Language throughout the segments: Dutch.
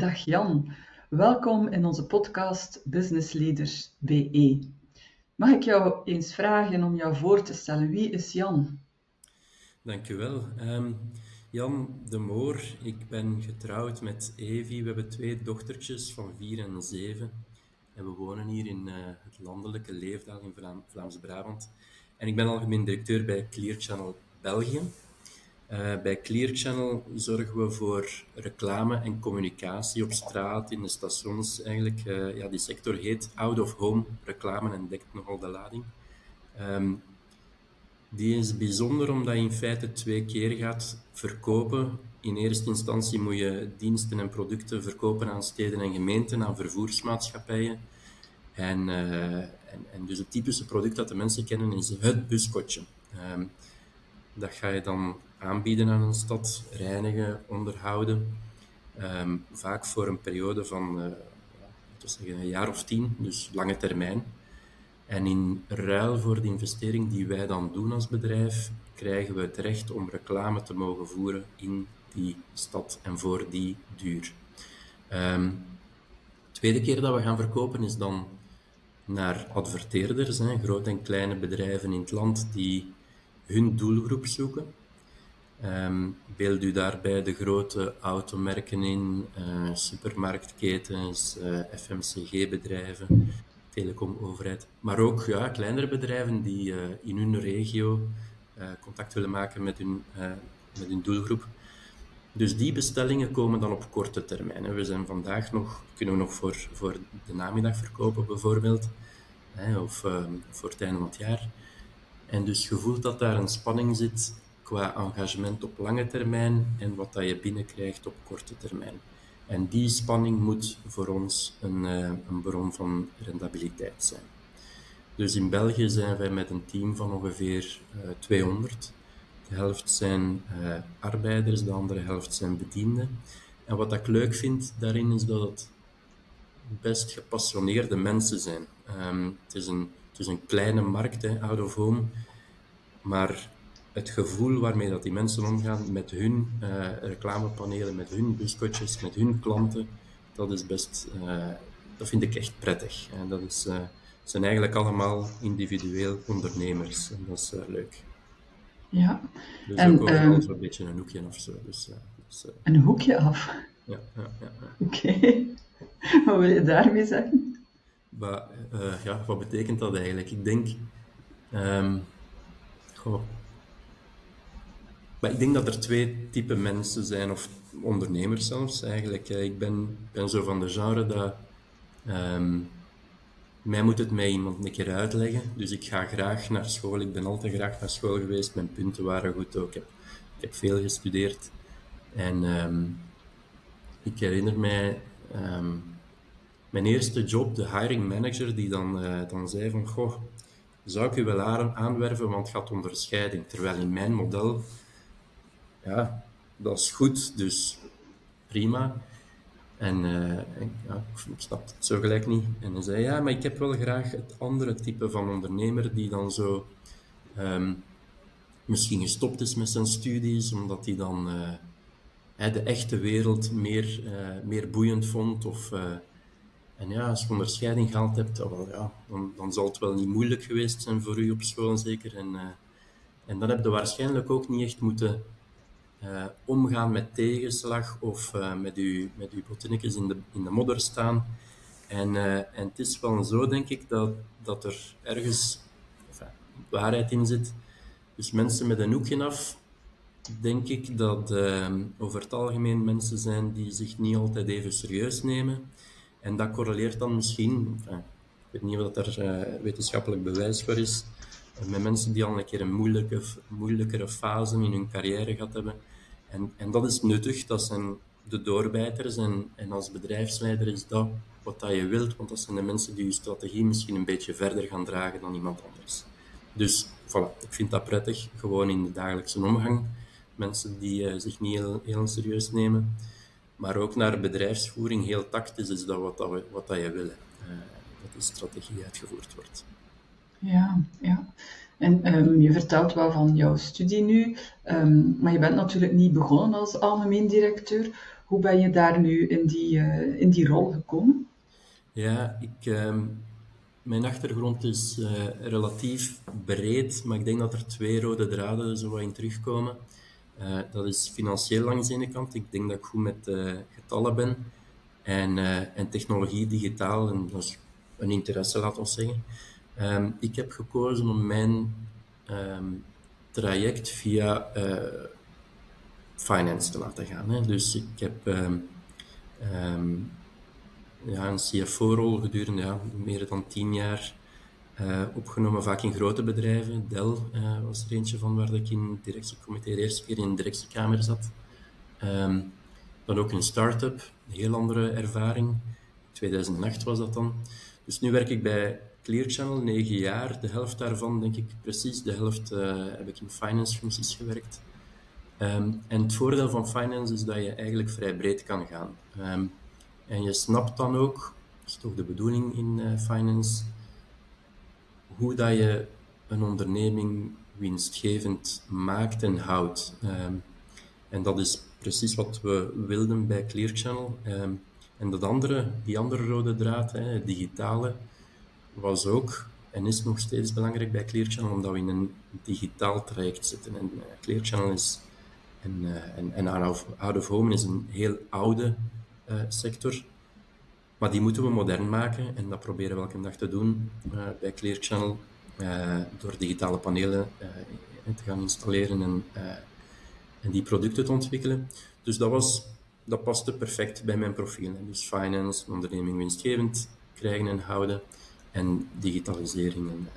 Dag Jan, welkom in onze podcast Business Leaders BE. Mag ik jou eens vragen om jou voor te stellen? Wie is Jan? Dankjewel. Um, Jan de Moor, ik ben getrouwd met Evi. We hebben twee dochtertjes van vier en zeven. En we wonen hier in uh, het landelijke Leefdaal in Vlaam, Vlaams-Brabant. En ik ben algemeen directeur bij Clear Channel België. Uh, bij Clear Channel zorgen we voor reclame en communicatie op straat, in de stations eigenlijk. Uh, ja, die sector heet Out of Home reclame en dekt nogal de lading. Um, die is bijzonder omdat je in feite twee keer gaat verkopen. In eerste instantie moet je diensten en producten verkopen aan steden en gemeenten, aan vervoersmaatschappijen. En, uh, en, dus het typische product dat de mensen kennen is het buskotje. Um, dat ga je dan aanbieden aan een stad, reinigen, onderhouden. Um, vaak voor een periode van uh, zeggen, een jaar of tien, dus lange termijn. En in ruil voor de investering die wij dan doen als bedrijf, krijgen we het recht om reclame te mogen voeren in die stad en voor die duur. Um, tweede keer dat we gaan verkopen is dan naar adverteerders, hè, grote en kleine bedrijven in het land die hun doelgroep zoeken. Um, beeld u daarbij de grote automerken in, uh, supermarktketens, eh, FMCG-bedrijven, telecomoverheid, maar ook ja, kleinere bedrijven die uh, in hun regio contact willen maken met hun, met hun doelgroep. Dus die bestellingen komen dan op korte termijn. We zijn vandaag nog, kunnen we nog voor, voor de namiddag verkopen bijvoorbeeld, hè, of ehm, voor het einde van het jaar. En dus je voelt dat daar een spanning zit qua engagement op lange termijn en wat dat je binnenkrijgt op korte termijn. En die spanning moet voor ons een, uh, een bron van rendabiliteit zijn. Dus in België zijn wij met een team van ongeveer uh, 200. De helft zijn uh, arbeiders, de andere helft zijn bedienden. En wat ik leuk vind daarin is dat het best gepassioneerde mensen zijn. Um, het, is een, het is een kleine markt, hè, out of home. Maar het gevoel waarmee dat die mensen omgaan met hun uh, reclamepanelen, met hun buskotjes, met hun klanten, dat is best, uh, dat vind ik echt prettig. En dat is, uh, zijn eigenlijk allemaal individueel ondernemers en dat is leuk. Ja. Dus en, ook um, een beetje een hoekje af zo. Dus, dus, een hoekje af? Ja, ja, ja. ja. Oké. Okay. Wat wil je daarmee zeggen? Maar, ja, wat betekent dat eigenlijk? Ik denk... Um, goh, maar ik denk dat er twee type mensen zijn, of ondernemers zelfs eigenlijk. Ik ben, zo van de genre dat. Um, mij moet het mij iemand een keer uitleggen. Dus ik ga graag naar school. Ik ben altijd graag naar school geweest. Mijn punten waren goed ook. Ik heb, ik veel gestudeerd. En um, ik herinner mij um, mijn eerste job, de hiring manager, die dan, uh, dan zei van, goh, zou ik u wel aanwerven, want het gaat onderscheiding. Terwijl in mijn model ja, dat is goed, dus prima. En uh, ja, ik snapte het zo gelijk niet. En hij zei, ja, maar ik heb wel graag het andere type van ondernemer die dan zo um, misschien gestopt is met zijn studies, omdat hij dan uh, de echte wereld meer, uh, meer boeiend vond. Of, en ja, als je onderscheiding gehaald hebt, wel, ja, dan, dan zal het wel niet moeilijk geweest zijn voor u op school, zeker. En, en dan heb je waarschijnlijk ook niet echt moeten uh, omgaan met tegenslag of uh, met, uw, met uw in de, in de modder staan. En, uh, en het is wel zo, denk ik, dat, dat er ergens waarheid in zit. Dus mensen met een hoekje af, denk ik dat over het algemeen mensen zijn die zich niet altijd even serieus nemen. En dat correleert dan misschien, ik weet niet of er wetenschappelijk bewijs voor is, met mensen die al een keer een moeilijke, moeilijkere fase in hun carrière gehad hebben. En, en dat is nuttig, dat zijn de doorbijters. En, en als bedrijfsleider is dat wat dat je wilt, want dat zijn de mensen die je strategie misschien een beetje verder gaan dragen dan iemand anders. Dus voilà, ik vind dat prettig, gewoon in de dagelijkse omgang. Mensen die uh, zich niet heel, heel serieus nemen. Maar ook naar bedrijfsvoering, heel tactisch is dat wat, dat wat dat je wil. Uh, dat die strategie uitgevoerd wordt. Ja, ja. En um, je vertelt wel van jouw studie nu, um, maar je bent natuurlijk niet begonnen als algemeen directeur. Hoe ben je daar nu in die, uh, in die rol gekomen? Ja, ik, uh, mijn achtergrond is uh, relatief breed, maar ik denk dat er twee rode draden zo wat in terugkomen. Uh, dat is financieel langs de ene kant. Ik denk dat ik goed met getallen ben. En, en technologie, digitaal, en dat is een interesse, laten we zeggen. Um, ik heb gekozen om mijn um, traject via finance te laten gaan. Hè. Dus ik heb um, ja, een CFO-rol gedurende ja, meer dan tien jaar uh, opgenomen, vaak in grote bedrijven. Dell uh, was er eentje van waar ik in het directiecomité de eerste keer in de directiekamer zat. Dan ook een start-up, een heel andere ervaring. 2008 was dat dan. Dus nu werk ik bij Clear Channel, negen jaar. De helft daarvan, denk ik precies, de helft uh, heb ik in finance functies gewerkt. Um, en het voordeel van finance is dat je eigenlijk vrij breed kan gaan. Um, en je snapt dan ook, dat is toch de bedoeling in uh, finance, hoe dat je een onderneming winstgevend maakt en houdt. Um, en dat is precies wat we wilden bij Clear Channel. en dat andere, die andere rode draad, hè, het digitale, was ook en is nog steeds belangrijk bij Clear Channel, omdat we in een digitaal traject zitten. En uh, Clear Channel is en, uh, en, en out, of, home is een heel oude uh, sector. Maar die moeten we modern maken en dat proberen we elke dag te doen bij Clear Channel. door digitale panelen te gaan installeren en, en die producten te ontwikkelen. Dus dat, was, dat paste perfect bij mijn profiel. Dus finance, onderneming winstgevend krijgen en houden en digitalisering. En,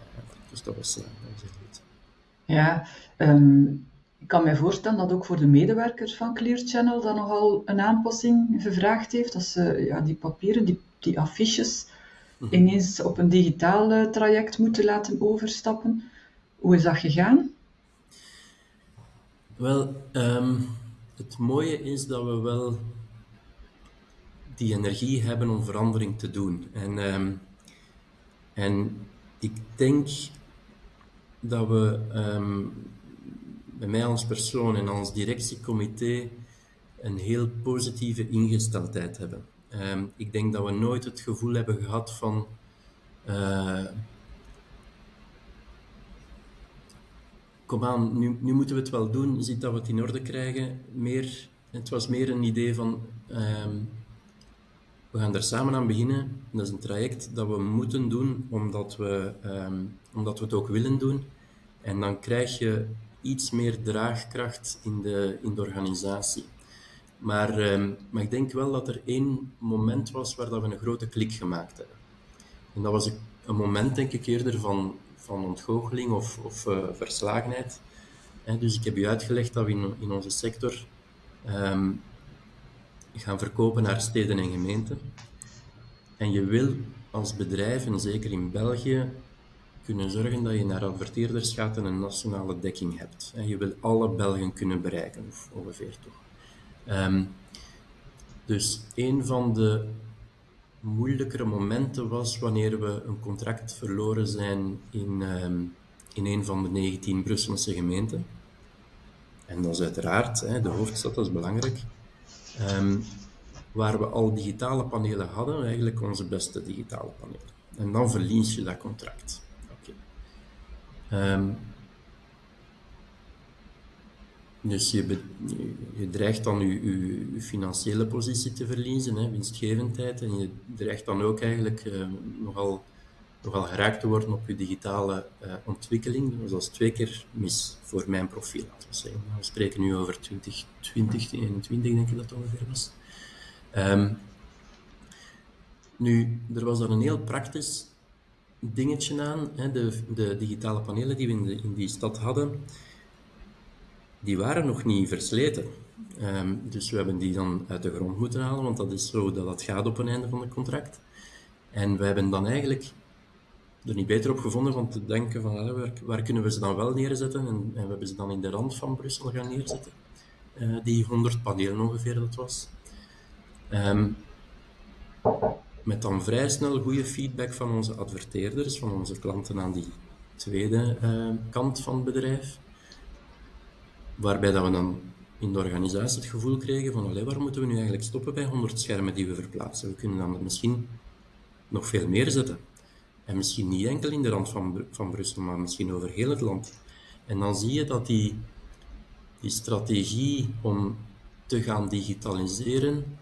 dus dat was, dat heel goed. Ja, um ik kan mij voorstellen dat ook voor de medewerkers van Clear Channel dat nogal een aanpassing gevraagd heeft. Dat ze ja, die papieren, die, die affiches, mhm. ineens op een digitaal eh, traject moeten laten overstappen. Hoe is dat gegaan? Wel, um, het mooie is dat we wel die energie hebben om verandering te doen. En, um, en ik denk dat we um, bij mij als persoon en als directiecomité een heel positieve ingesteldheid hebben. Um, ik denk dat we nooit het gevoel hebben gehad van uh, kom aan, nu, nu, moeten we het wel doen, ziet dat we het in orde krijgen. Meer, het was meer een idee van um, we gaan er samen aan beginnen. Dat is een traject dat we moeten doen omdat we, um, omdat we het ook willen doen. En dan krijg je iets meer draagkracht in de, in de organisatie. Maar, ehm, maar ik denk wel dat er één moment was waar dat we een grote klik gemaakt hebben. En dat was een moment, denk ik, eerder van, van ontgoocheling of, of uh, verslagenheid. dus ik heb u uitgelegd dat we in, in onze sector um, gaan verkopen naar steden en gemeenten. En je wil als bedrijf, en zeker in België, kunnen zorgen dat je naar adverteerders gaat en een nationale dekking hebt. En je wil alle Belgen kunnen bereiken, of ongeveer toch. Um, dus een van de moeilijkere momenten was wanneer we een contract verloren zijn in, um, in een van de 19 Brusselse gemeenten. En dat is uiteraard, hè, de hoofdstad dat is belangrijk. Um, waar we al digitale panelen hadden, eigenlijk onze beste digitale panelen. En dan verlies je dat contract. Um, dus je, je, dreigt dan je, financiële positie te verliezen, hè, winstgevendheid, en je dreigt dan ook eigenlijk uh, nogal, nogal geraakt te worden op je digitale uh, ontwikkeling. Dus dat is twee keer mis voor mijn profiel, laten we zeggen. We spreken nu over 2020, 2021 denk ik dat ongeveer was. Um, nu, er was dan een heel praktisch dingetje aan. Hè, de, de, digitale panelen die we in, die stad hadden, die waren nog niet versleten. Um, dus we hebben die dan uit de grond moeten halen, want dat is zo dat het gaat op een einde van het contract. En we hebben dan eigenlijk er niet beter op gevonden van te denken van waar, kunnen we ze dan wel neerzetten. En, en, we hebben ze dan in de rand van Brussel gaan neerzetten. Uh, die 100 panelen ongeveer dat was. Um, met dan vrij snel goede feedback van onze adverteerders, van onze klanten aan die tweede uh, kant van het bedrijf. Waarbij dat we dan in de organisatie het gevoel kregen van, allee, waar moeten we nu eigenlijk stoppen bij 100 schermen die we verplaatsen? We kunnen dan misschien nog veel meer zetten. En misschien niet enkel in de rand van, van Brussel, maar misschien over heel het land. En dan zie je dat die, die strategie om te gaan digitaliseren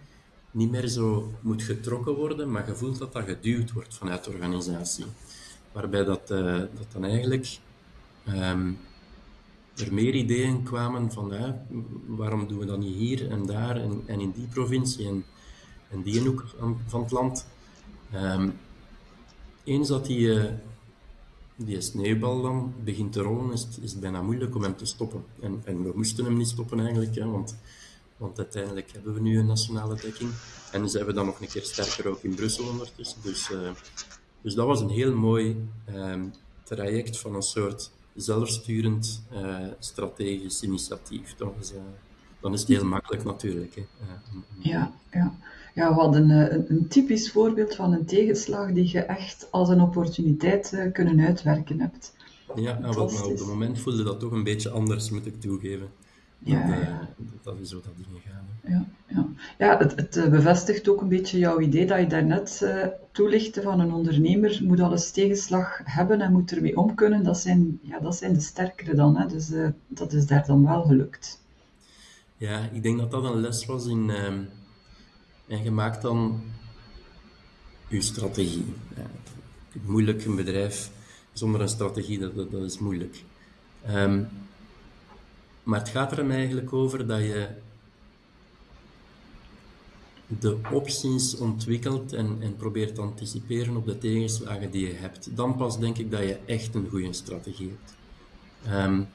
niet meer zo moet getrokken worden, maar je voelt dat dat geduwd wordt vanuit de organisatie. Waarbij dat, uh, dat dan eigenlijk um, er meer ideeën kwamen van waarom doen we dat niet hier en daar en, en in die provincie en, die hoek van het land. Um, eens dat die, uh, die sneeuwbal dan begint te rollen, is het, is bijna moeilijk om hem te stoppen. En, en we moesten hem niet stoppen eigenlijk, hè, want, want uiteindelijk hebben we nu een nationale dekking. En zijn we dan nog een keer sterker ook in Brussel ondertussen. Dus, uh, dus dat was een heel mooi um, traject van een soort zelfsturend uh, strategisch initiatief. Dat dan is het heel makkelijk natuurlijk. Hè. ja, ja. Ja, we hadden een, een, typisch voorbeeld van een tegenslag die je echt als een opportuniteit kunnen uitwerken hebt. Ja, maar op het moment voelde dat toch een beetje anders, moet ik toegeven. Ja, dat, ja. dat is zo dat dingen gaan. Ja, ja. ja het, het, bevestigt ook een beetje jouw idee dat je daarnet uh, toelichtte van een ondernemer moet alles tegenslag hebben en moet ermee om kunnen. Dat zijn, ja, dat zijn de sterkere dan. Hè. Dus uh, dat is daar dan wel gelukt. Ja, ik denk dat dat een les was in... Uh, en je maakt dan je strategie. Ja, moeilijk een bedrijf zonder een strategie, dat, dat, is moeilijk. Um, maar het gaat er eigenlijk over dat je de opties ontwikkelt en, en probeert te anticiperen op de tegenslagen die je hebt. Dan pas denk ik dat je echt een goede strategie hebt. Um,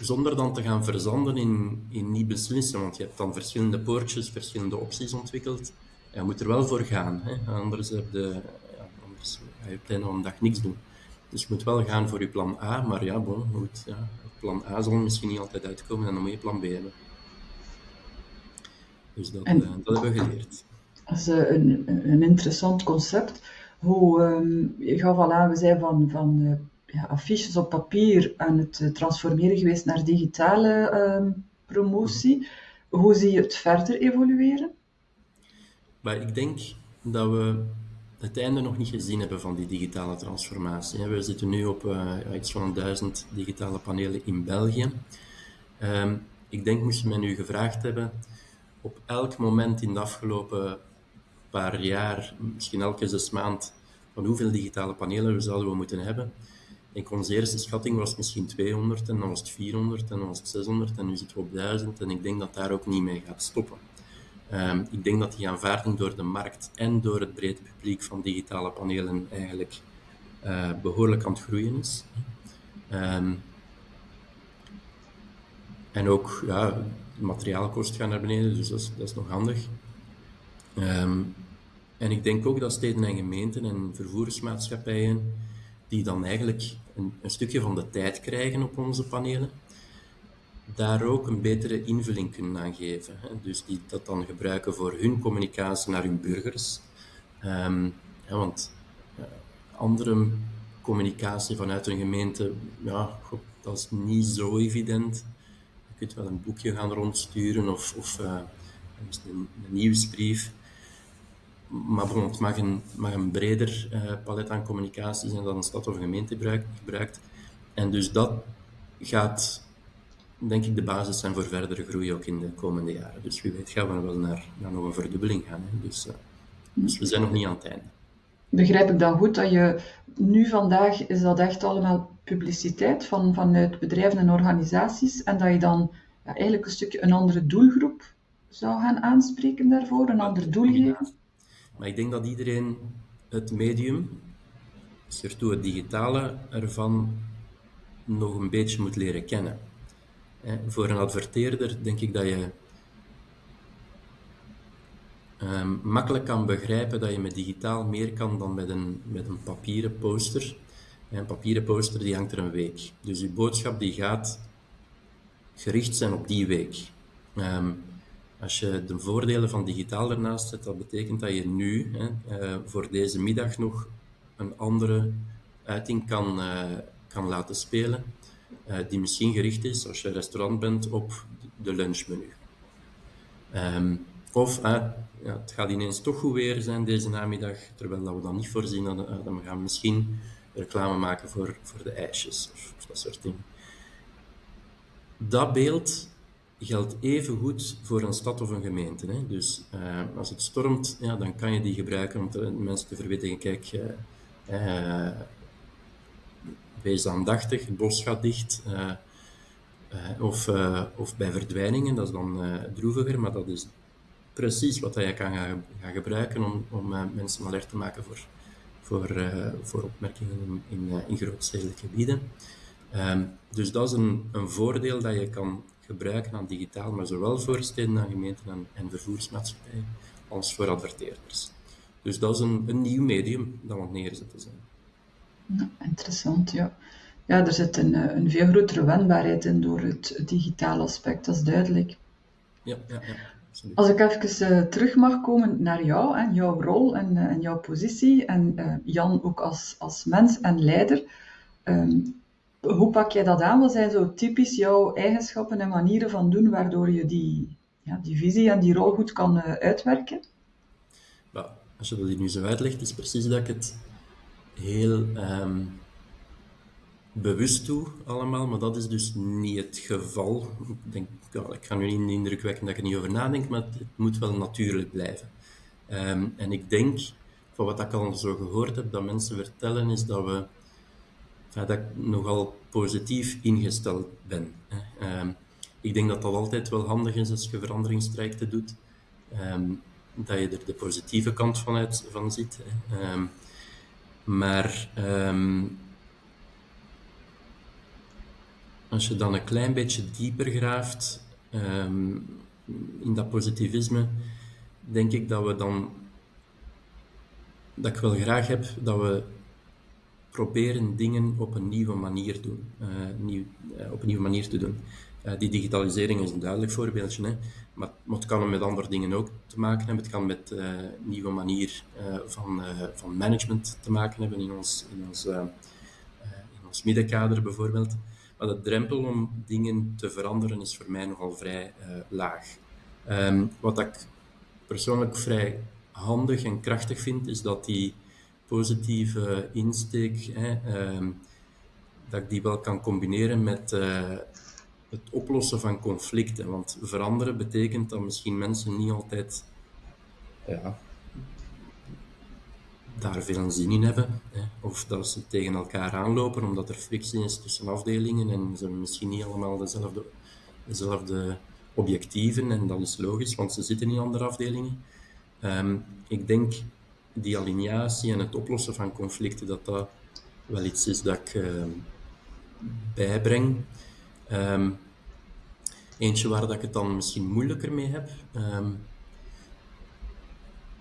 zonder dan te gaan verzanden in, in niet beslissen, want je hebt dan verschillende poortjes, verschillende opties ontwikkeld. Je moet er wel voor gaan, hè? anders, heb je, ja, anders ga je op het een dag niks doen. Dus je moet wel gaan voor je plan A, maar ja, bon, goed, ja, plan A zal misschien niet altijd uitkomen en dan moet je plan B hebben. Dus dat, en, uh, dat hebben we geleerd. Dat is uh, een, een interessant concept. Hoe, um, je gaf al aan, we zijn van, van uh, ja, affiches op papier aan het transformeren geweest naar digitale um, promotie. Hoe zie je het verder evolueren? Maar ik denk dat we het einde nog niet gezien hebben van die digitale transformatie. We zitten nu op uh, iets van duizend digitale panelen in België. Um, ik denk, moest je mij nu gevraagd hebben, op elk moment in de afgelopen paar jaar, misschien elke zes maand, van hoeveel digitale panelen we zouden we moeten hebben. En onze eerste schatting was misschien 200, en dan was het 400, en dan was het 600, en nu zitten we op 1000. En ik denk dat daar ook niet mee gaat stoppen. Um, ik denk dat die aanvaarding door de markt en door het brede publiek van digitale panelen eigenlijk uh, behoorlijk aan het groeien is. Um, en ook, ja, materiaalkosten gaan naar beneden, dus dat is, dat is nog handig. Um, en ik denk ook dat steden en gemeenten en vervoersmaatschappijen, die dan eigenlijk een, een stukje van de tijd krijgen op onze panelen, daar ook een betere invulling kunnen aan geven. Dus die dat dan gebruiken voor hun communicatie naar hun burgers. Ja, want uh, andere communicatie vanuit een gemeente, ja, dat is niet zo evident. Je kunt wel een boekje gaan rondsturen of, of een, een, nieuwsbrief. Maar bon, het mag een, mag een breder uh, palet aan communicatie zijn dan een stad of gemeente gebruikt. En dus dat gaat denk ik de basis zijn voor verdere groei ook in de komende jaren. Dus wie weet gaan we wel naar, naar nog een verdubbeling gaan. Hè. Dus, uh, dus we zijn nog niet aan het einde. Begrijp ik dan goed dat je nu vandaag is dat echt allemaal publiciteit van, vanuit bedrijven en organisaties en dat je dan ja, eigenlijk een stukje een andere doelgroep zou gaan aanspreken daarvoor, een ander doel geven? Maar ik denk dat iedereen het medium, surtout het digitale ervan, nog een beetje moet leren kennen. Voor een adverteerder denk ik dat je um, makkelijk kan begrijpen dat je met digitaal meer kan dan met een, met een papieren poster. Een papieren poster die hangt er een week. Dus je boodschap die gaat gericht zijn op die week. Um, als je de voordelen van digitaal ernaast zet, dat betekent dat je nu hè, uh, voor deze middag nog een andere uiting kan, uh, kan laten spelen. Uh, die misschien gericht is, als je restaurant bent, op de lunchmenu. Um, of ja, het gaat ineens toch goed weer zijn deze namiddag, terwijl dat we dat niet voorzien, dan, uh, dan gaan we misschien reclame maken voor, voor de ijsjes of, of dat soort dingen. Dat beeld geldt even goed voor een stad of een gemeente. Hè. Dus uh, als het stormt, ja, dan kan je die gebruiken om mensen te verwittigen, kijk, uh, uh, wees aandachtig, het bos gaat dicht. of, of bij verdwijningen, dat is dan droeviger, maar dat is precies wat je kan gaan, gaan gebruiken om, om mensen alert te maken voor, voor, voor opmerkingen in, in, in grootstedelijke gebieden. Um, dus dat is een, een voordeel dat je kan gebruiken aan digitaal, maar zowel voor steden en gemeenten en, en vervoersmaatschappijen als voor adverteerders. Dus dat is een, een nieuw medium dat we aan het neerzetten zijn. Ja, interessant, ja. Ja, er zit een, eh, een veel grotere wendbaarheid in door het digitale aspect, dat is duidelijk. Ja, ja, ja. Als ik even uh, terug mag komen naar jou en jouw rol en, uh, en jouw positie, en uh, Jan ook als, als mens en leider. Um, hoe pak jij dat aan? Wat zijn zo typisch jouw eigenschappen en manieren van doen waardoor je die, ja, die visie en die rol goed kan uh, uitwerken? Als je dat nu zo uitlegt, is precies dat ik het heel um, bewust doe allemaal, maar dat is dus niet het geval. Ik, denk, ik ga nu niet indruk wekken dat ik er niet over nadenk, maar het, moet wel natuurlijk blijven. Um, en ik denk, van wat ik al zo gehoord heb, dat mensen vertellen, is dat we dat ik nogal positief ingesteld ben. Um, ik denk dat dat altijd wel handig is als je veranderingstrajecten doet, um, dat je er de positieve kant van, uit, van ziet. Um, maar als je dan een klein beetje dieper graaft in dat positivisme, denk ik dat we dan dat ik wel graag heb dat we proberen dingen op een nieuwe manier, doen, uh, nieuw, uh, op een nieuwe manier te doen. Uh, die digitalisering is een duidelijk voorbeeldje, hè? Maar, het kan met andere dingen ook te maken hebben. Het kan met nieuwe manier van, van management te maken hebben in ons, in ons, in ons middenkader bijvoorbeeld. Maar de drempel om dingen te veranderen is voor mij nogal vrij laag. Um, wat ik persoonlijk vrij handig en krachtig vind, is dat die positieve insteek, hè, uh, dat ik die wel kan combineren met uh, het oplossen van conflicten. Want veranderen betekent dat misschien mensen niet altijd ja, daar veel zin in hebben. Hè. Of dat ze tegen elkaar aanlopen omdat er frictie is tussen afdelingen en ze misschien niet allemaal dezelfde, dezelfde objectieven. En dat is logisch, want ze zitten in andere afdelingen. Um, ik denk die alineatie en het oplossen van conflicten, dat dat wel iets is dat ik uh, bijbreng. Um, eentje waar dat ik het dan misschien moeilijker mee heb. Um,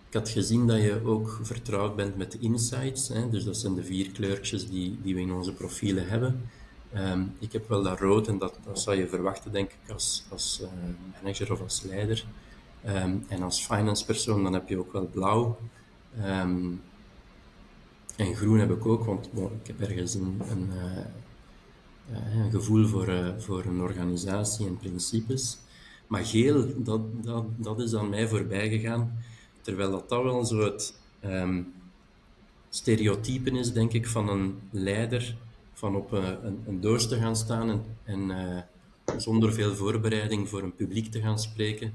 ik had gezien dat je ook vertrouwd bent met de insights. Hè? Dus dat zijn de vier kleurtjes die, die we in onze profielen hebben. Um, ik heb wel dat rood en dat, dat zou je verwachten, denk ik, als, als uh, manager of als leider. En als finance persoon dan heb je ook wel blauw. Um, en groen heb ik ook, want ik heb ergens een, een, uh, een gevoel voor, uh, voor een organisatie en principes. Maar geel, dat, dat, dat is aan mij voorbij gegaan. Terwijl dat, dat wel zo het um, stereotypen is, denk ik, van een leider. Van op uh, een, een doos te gaan staan en, en zonder veel voorbereiding voor een publiek te gaan spreken.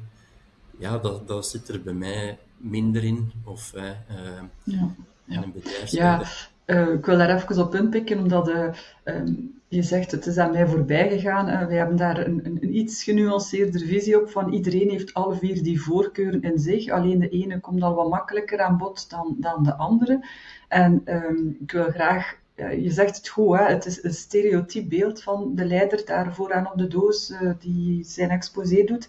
Ja, dat, dat zit er bij mij minder in. Of uh, ja. in een bedrijf. Ja, uh, ik wil daar even op inpikken, omdat uh, um, je zegt het is aan mij voorbij gegaan. Uh, wij hebben daar een, een, een, iets genuanceerder visie op van iedereen heeft alle vier die voorkeuren in zich. Alleen de ene komt al wat makkelijker aan bod dan, dan de andere. En um, ik wil graag je zegt het goed, hè? het is een stereotyp beeld van de leider daar vooraan op de doos die zijn exposé doet.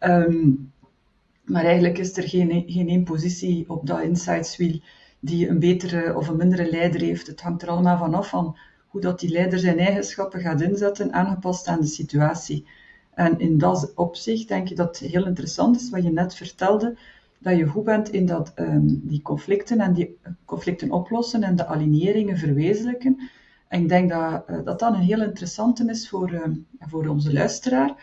Um, maar eigenlijk is er geen, geen één positie op dat insightswiel die een betere of een mindere leider heeft. Het hangt er allemaal van af van hoe dat die leider zijn eigenschappen gaat inzetten, aangepast aan de situatie. En in dat opzicht denk ik dat het heel interessant is wat je net vertelde, dat je goed bent in dat, um, die conflicten en die conflicten oplossen en de aligneringen verwezenlijken. En ik denk dat uh, dat dan een heel interessante is voor, uh, voor onze luisteraar.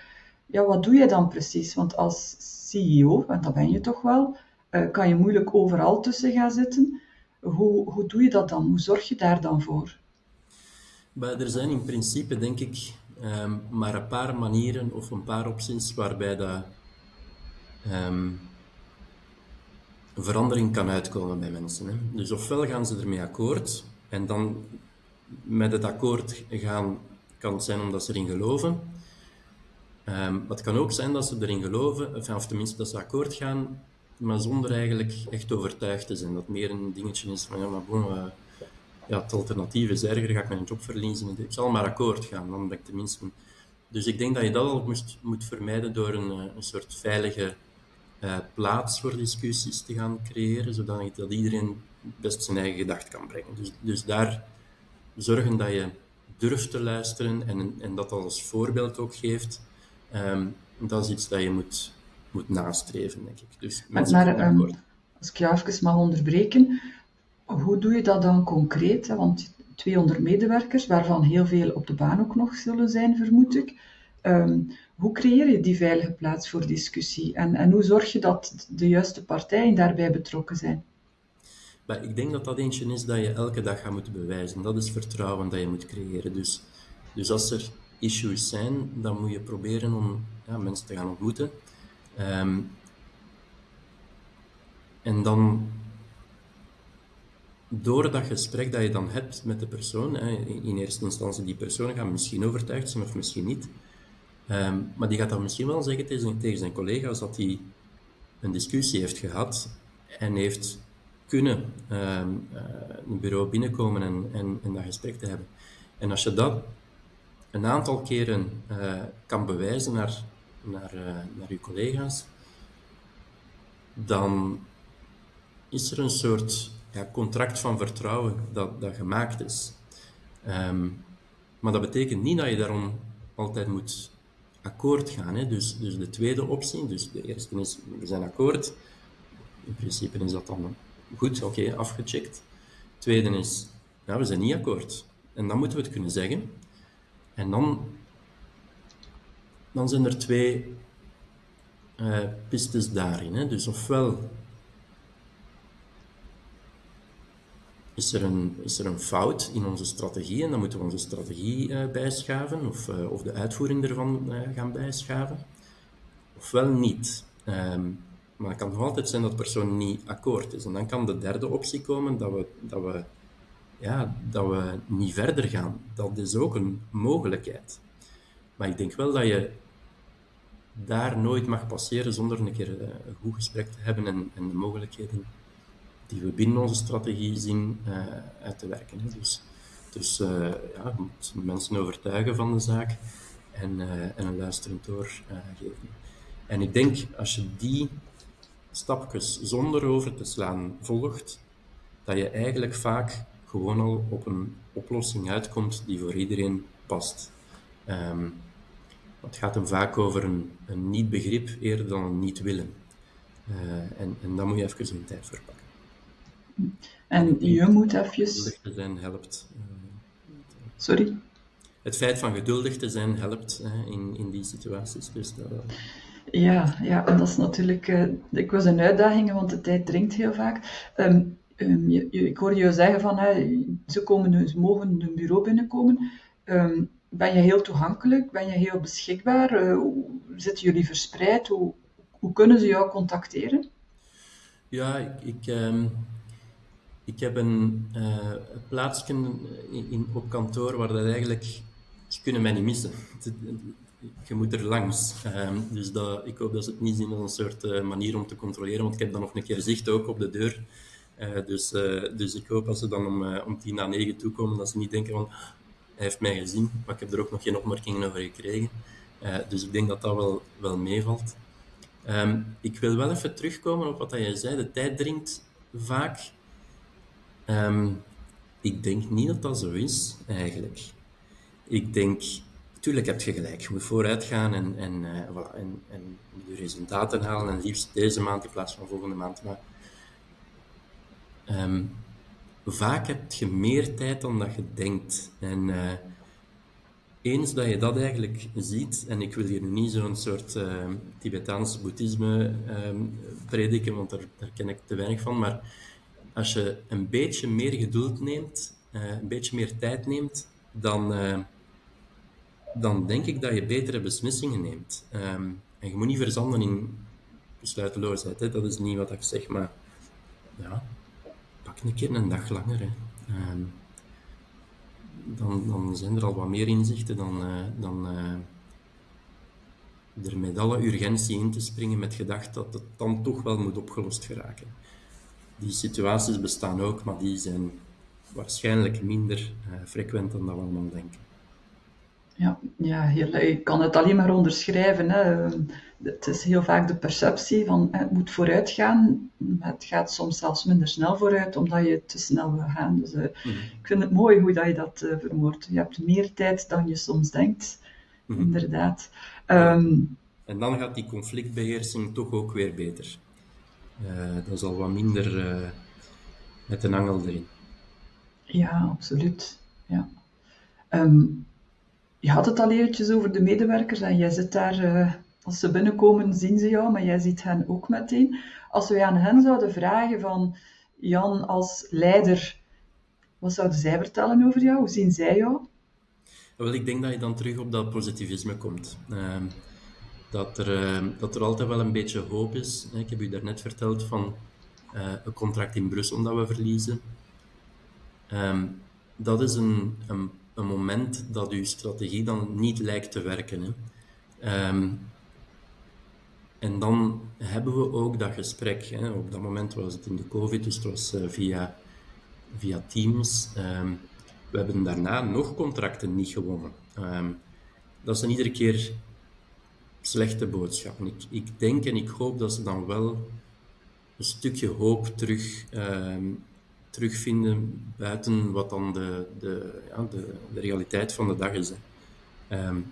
ja, wat doe je dan precies? Want als CEO, en dat ben je toch wel, uh, kan je moeilijk overal tussen gaan zitten. Hoe, hoe doe je dat dan? Hoe zorg je daar dan voor? Er zijn in principe, denk ik, um, maar een paar manieren of een paar opties waarbij dat, um, verandering kan uitkomen bij mensen. Hè. Dus ofwel gaan ze ermee akkoord en dan met het akkoord gaan kan het zijn omdat ze erin geloven. Um, het kan ook zijn dat ze erin geloven, of tenminste dat ze akkoord gaan, maar zonder eigenlijk echt overtuigd te zijn. Dat meer een dingetje is van ja, maar uh, ja, het alternatief is erger, ga ik mijn job verliezen. Ik zal maar akkoord gaan, dan ik tenminste. Dus ik denk dat je dat al moet vermijden door een, eh, een soort veilige uh, plaats voor discussies te gaan creëren, zodat dat iedereen best zijn eigen gedacht kan brengen. Dus, dus daar zorgen dat je durft te luisteren en, en dat als voorbeeld ook geeft, um, dat is iets dat je moet, moet nastreven, denk ik. Dus maar, maar um, als ik jou even mag onderbreken, hoe doe je dat dan concreet? Want 200 medewerkers, waarvan heel veel op de baan ook nog zullen zijn, vermoed ik. Um, hoe creëer je die veilige plaats voor discussie? En, en hoe zorg je dat de juiste partijen daarbij betrokken zijn? Maar ik denk dat dat eentje is dat je elke dag gaat moeten bewijzen. Dat is vertrouwen dat je moet creëren. Dus, dus als er issues zijn, dan moet je proberen om ja, mensen te gaan ontmoeten. Um, en dan door dat gesprek dat je dan hebt met de persoon, in eerste instantie die persoon gaat misschien overtuigd zijn of misschien niet, um, maar die gaat dan misschien wel zeggen tegen, zijn collega's dat hij een discussie heeft gehad en heeft kunnen um, uh, een bureau binnenkomen en, en, en, dat gesprek te hebben. En als je dat een aantal keren uh, kan bewijzen naar, naar, uh, naar je collega's, dan is er een soort ja, contract van vertrouwen dat, dat gemaakt is. Um, maar dat betekent niet dat je daarom altijd moet akkoord gaan. Hè. Dus, dus de tweede optie, dus de eerste is, we zijn akkoord. In principe is dat dan goed, oké, afgecheckt. Tweede is, ja, we zijn niet akkoord. En dan moeten we het kunnen zeggen. En dan, dan zijn er twee uh, pistes daarin. Hè. Dus ofwel is er, een, is er een fout in onze strategie en dan moeten we onze strategie uh, bijschaven of, uh, of de uitvoering ervan gaan bijschaven. Ofwel niet. Um, maar het kan nog altijd zijn dat de persoon niet akkoord is. En dan kan de derde optie komen dat we, dat we, ja, dat we niet verder gaan. Dat is ook een mogelijkheid. Maar ik denk wel dat je daar nooit mag passeren zonder een keer eh, een goed gesprek te hebben en, en de mogelijkheden die we binnen onze strategie zien uh, uit te werken. Dus, dus uh, ja, je moet mensen overtuigen van de zaak en, en een luisterend oor geven. En ik denk, als je die stapjes zonder over te slaan volgt, dat je eigenlijk vaak gewoon al op een oplossing uitkomt die voor iedereen past. Um, het gaat hem vaak over een, een niet-begrip eerder dan een niet-willen. Uh, en, en daar moet je even een tijd voor pakken. En je moet even... Geduldig te zijn helpt. Uh, Sorry? Het feit van geduldig te zijn helpt in, in die situaties. Dus dat, ja, ja, en dat is natuurlijk uh, dikwijls een uitdaging, want de tijd dringt heel vaak. Um, je, ik hoorde je zeggen van, ze, komen, ze mogen een bureau binnenkomen. Um, ben je heel toegankelijk? Ben je heel beschikbaar? Uh, zitten jullie verspreid? Hoe, hoe kunnen ze jou contacteren? Ja, ik, ik, ik heb een uh, plaatsje in, op kantoor waar dat eigenlijk... Ze kunnen mij niet missen je moet er langs. Dus dat, ik hoop dat ze het niet zien als een soort uh, manier om te controleren, want ik heb dan nog een keer zicht ook op de deur. Uh, dus, uh, dus ik hoop als ze dan om, om tien na negen toekomen, dat ze niet denken van hij heeft mij gezien, maar ik heb er ook nog geen opmerkingen over gekregen. dus ik denk dat dat wel, wel meevalt. Um, ik wil wel even terugkomen op wat jij zei. De tijd dringt vaak. Um, ik denk niet dat dat zo is, eigenlijk. Ik denk Tuurlijk heb je gelijk. Je moet vooruit gaan en, en, voilà, en, en de resultaten halen. En liefst deze maand in plaats van volgende maand. Maar um, vaak heb je meer tijd dan dat je denkt. En uh, eens dat je dat eigenlijk ziet, en ik wil hier nu niet zo'n soort uh, Tibetaans boeddhisme uh, prediken, want daar, daar, ken ik te weinig van, maar als je een beetje meer geduld neemt, uh, een beetje meer tijd neemt, dan, dan denk ik dat je betere beslissingen neemt. En je moet niet verzanden in besluiteloosheid, hè? dat is niet wat ik zeg, maar ja, een keer een dag langer. Um, dan, dan zijn er al wat meer inzichten dan, uh, dan uh, er met alle urgentie in te springen met gedacht dat het dan toch wel moet opgelost geraken. Die situaties bestaan ook, maar die zijn waarschijnlijk minder uh, frequent dan dat we allemaal denken. Ja, ja ik kan het alleen maar onderschrijven. Hè. Het is heel vaak de perceptie van het moet vooruit gaan. Het gaat soms zelfs minder snel vooruit, omdat je te snel wil gaan. Dus uh, mm. ik vind het mooi hoe dat je dat uh, verwoordt. Je hebt meer tijd dan je soms denkt, mm. inderdaad. Um, en dan gaat die conflictbeheersing toch ook weer beter. Uh, dat is al wat minder met een angel erin. Ja, absoluut. Ja. Um, je had het al eventjes over de medewerkers en jij zit daar, als ze binnenkomen zien ze jou, maar jij ziet hen ook meteen. Als wij aan hen zouden vragen van, Jan als leider, wat zouden zij vertellen over jou? Hoe zien zij jou? Wel, ik denk dat je dan terug op dat positivisme komt. Uh, dat, er, uh, dat er altijd wel een beetje hoop is. Ik heb u daarnet verteld van uh, een contract in Brussel dat we verliezen. Ehm, dat is een, een een moment dat uw strategie dan niet lijkt te werken. Hè. Ehm, en dan hebben we ook dat gesprek. Hè. Op dat moment was het in de COVID, dus het was uh, via, via Teams. Um, we hebben daarna nog contracten niet gewonnen. Um, dat zijn iedere keer slechte boodschappen. Ik, ik denk en ik hoop dat ze dan wel een stukje hoop terug terugvinden buiten wat dan de, de, ja, de, de realiteit van de dag is.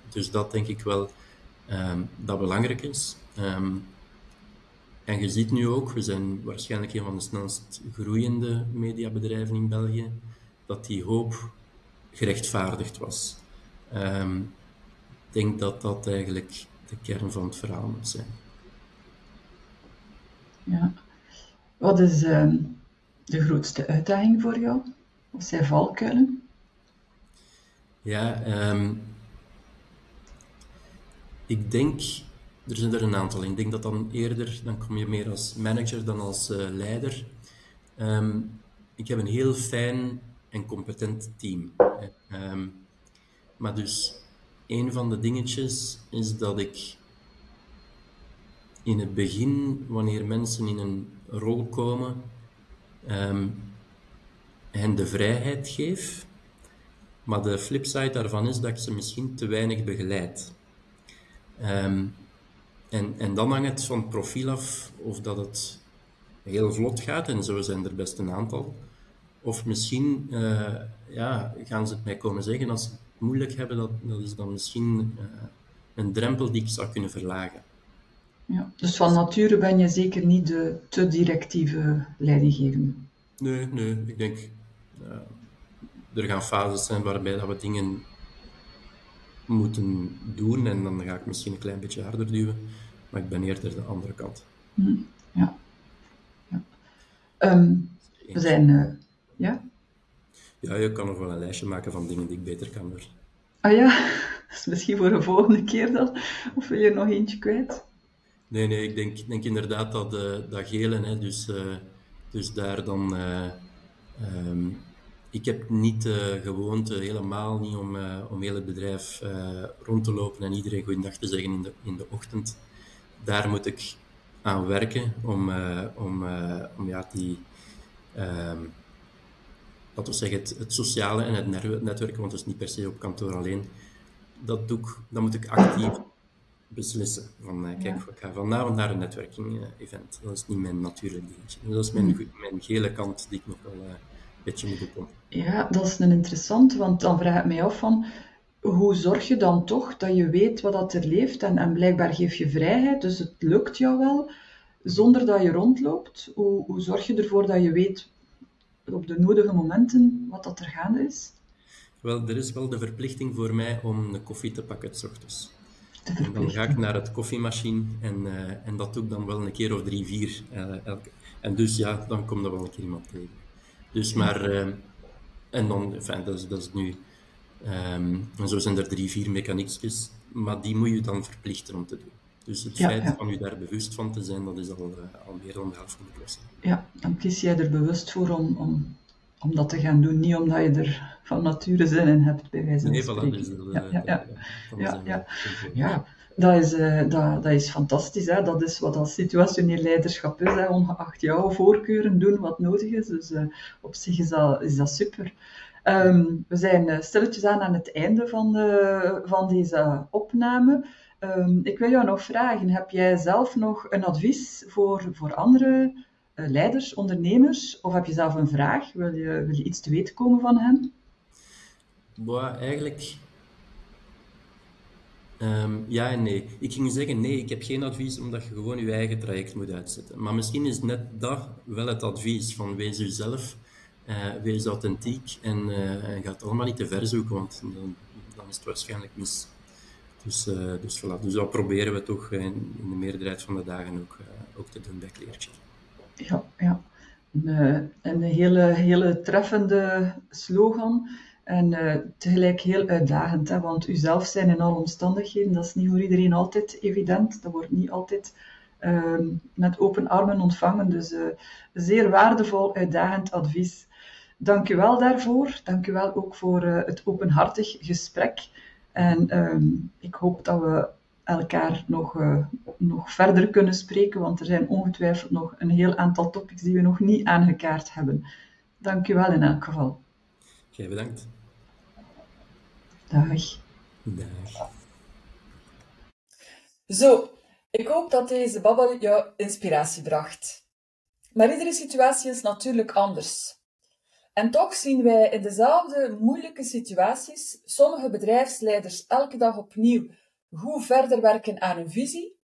Dus dat denk ik wel dat belangrijk is. Um, en je ziet nu ook, we zijn waarschijnlijk een van de snelst groeiende mediabedrijven in België, dat die hoop gerechtvaardigd was. ik denk dat dat eigenlijk de kern van het verhaal moet zijn. Ja. Wat is de grootste uitdaging voor jou? Wat zijn valkuilen? Ja, um, ik denk, er zijn er een aantal. Ik denk dat dan eerder, dan kom je meer als manager dan als uh, leider. Um, ik heb een heel fijn en competent team. Um, maar dus, een van de dingetjes is dat ik in het begin, wanneer mensen in een rol komen, um, hen de vrijheid geef. Maar de flipside daarvan is dat ik ze misschien te weinig begeleid. Um, en, en dan hangt het van het profiel af of dat het heel vlot gaat, en zo zijn er best een aantal. Of misschien uh, ja, gaan ze het mij komen zeggen als ze het moeilijk hebben, dat, dat is dan misschien uh, een drempel die ik zou kunnen verlagen. Ja, dus van nature ben je zeker niet de te directieve leidinggevende? Nee, nee. Ik denk, uh, er gaan fases zijn waarbij dat we dingen moeten doen en dan ga ik misschien een klein beetje harder duwen, maar ik ben eerder de andere kant. Hm, ja. ja. Um, we zijn, uh, ja? Ja, je kan nog wel een lijstje maken van dingen die ik beter kan doen. Ah ja, dat is misschien voor een volgende keer dan. Of wil je er nog eentje kwijt? Nee, nee, ik denk, denk inderdaad dat, uh, dat gele, hè, dus, uh, dus daar dan. Um, ik heb niet de gewoonte, helemaal niet, om, om heel het bedrijf rond te lopen en iedereen goedendag te zeggen in de, in de ochtend. Daar moet ik aan werken om, om, om ja, die. Um, laten we zeggen, het, het, sociale en het netwerken, want het is niet per se op kantoor alleen. Dat, doe ik, dat moet ik actief beslissen. Van, uh, kijk, ik ga vanavond naar een netwerking-event. dat is niet mijn natuurlijk dingetje. Dat is mijn, hmm. mijn gele kant die ik nog wel uh, beetje moet opkomen. Ja, dat is een interessante, want dan vraag ik mij af van, hoe zorg je dan toch dat je weet wat dat er leeft en, en blijkbaar geef je vrijheid, dus het lukt jou wel, zonder dat je rondloopt? Hoe, hoe zorg je ervoor dat je weet op de nodige momenten wat dat er gaande is? Wel, er is wel de verplichting voor mij om een koffie te pakken s ochtends. En dan ga ik naar het koffiemachine en, uh, en dat doe ik dan wel een keer of drie, vier. Uh, elke. En dus ja, dan komt er wel een keer iemand tegen. Dus maar, uh, en dan, enfin, dat, is, dat is nu, um, en zo zijn er drie, vier mechaniekjes, maar die moet je dan verplichten om te doen. Dus het ja, feit ja. van je daar bewust van te zijn, dat is al, al meer dan de helft van de klus. Ja, dan kies jij er bewust voor om, om, om dat te gaan doen, niet omdat je er van nature zin in hebt, bij wijze van nee, spreken. Nee, voilà, dus, ja, ja. ja, ja, ja. Dat is, uh, dat, dat is fantastisch. Hè? Dat is wat als situationeel leiderschap is. Hè? Ongeacht jouw voorkeuren doen wat nodig is. Dus uh, op zich is dat, is dat super. Um, we zijn uh, stilletjes aan aan het einde van, de, van deze opname. Um, ik wil jou nog vragen, heb jij zelf nog een advies voor, voor andere leiders, ondernemers? Of heb je zelf een vraag? Wil je, wil je iets te weten komen van hen? Boah, eigenlijk Um, ja en nee. Ik ging zeggen nee, ik heb geen advies omdat je gewoon je eigen traject moet uitzetten. Maar misschien is net dat wel het advies van wees jezelf, uh, wees authentiek en, uh, en ga het allemaal niet te ver zoeken, want dan, dan is het waarschijnlijk mis. Dus, uh, dus, voilà. dus dat proberen we toch in, in de meerderheid van de dagen ook, ook te doen bij Kleertje. Ja, ja. Een, een hele, hele treffende slogan. En uh, tegelijk heel uitdagend, hè, want uzelf zijn in alle omstandigheden, dat is niet voor iedereen altijd evident. Dat wordt niet altijd uh, met open armen ontvangen. Dus uh, zeer waardevol, uitdagend advies. Dank u wel daarvoor. Dank u wel ook voor uh, het openhartig gesprek. En ehm, ik hoop dat we elkaar nog, nog verder kunnen spreken, want er zijn ongetwijfeld nog een heel aantal topics die we nog niet aangekaart hebben. Dank u wel in elk geval. Jij bedankt. Dag. Dag. Zo, ik hoop dat deze babbel jou inspiratie bracht. Maar iedere situatie is natuurlijk anders. En toch zien wij in dezelfde moeilijke situaties sommige bedrijfsleiders elke dag opnieuw goed verder werken aan hun visie,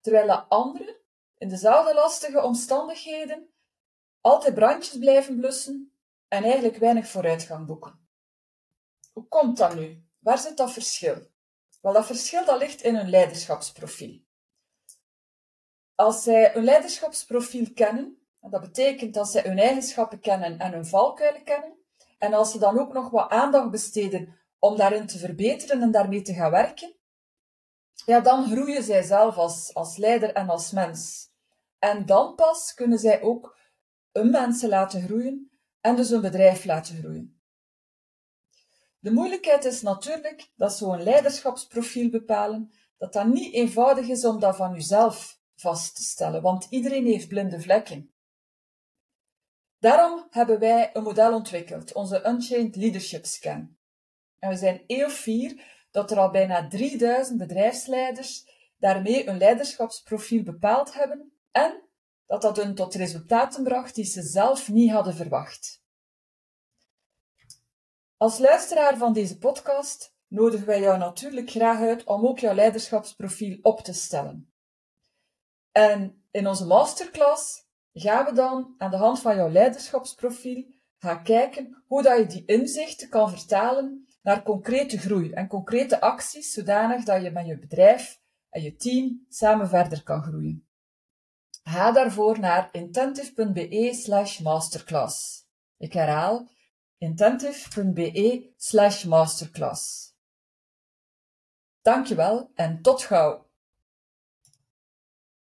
terwijl de anderen in dezelfde lastige omstandigheden altijd brandjes blijven blussen en eigenlijk weinig vooruitgang boeken. Hoe komt dat nu? Waar zit dat verschil? Wel, dat verschil dat ligt in hun leiderschapsprofiel. Als zij hun leiderschapsprofiel kennen, en dat betekent dat zij hun eigenschappen kennen en hun valkuilen kennen, en als ze dan ook nog wat aandacht besteden om daarin te verbeteren en daarmee te gaan werken, ja, dan groeien zij zelf als, als leider en als mens. En dan pas kunnen zij ook hun mensen laten groeien en dus hun bedrijf laten groeien. De moeilijkheid is natuurlijk dat zo'n leiderschapsprofiel bepalen, dat dat niet eenvoudig is om dat van uzelf vast te stellen, want iedereen heeft blinde vlekken. Daarom hebben wij een model ontwikkeld, onze Unchained Leadership Scan. En we zijn heel fier dat er al bijna 3000 bedrijfsleiders daarmee een leiderschapsprofiel bepaald hebben en dat dat hun tot resultaten bracht die ze zelf niet hadden verwacht. Als luisteraar van deze podcast nodigen wij jou natuurlijk graag uit om ook jouw leiderschapsprofiel op te stellen. En in onze masterclass gaan we dan aan de hand van jouw leiderschapsprofiel gaan kijken hoe dat je die inzichten kan vertalen naar concrete groei en concrete acties, zodanig dat je met je bedrijf en je team samen verder kan groeien. Ga daarvoor naar intentive.be slash masterclass. Ik herhaal intentive.be slash masterclass. Dankjewel en tot gauw!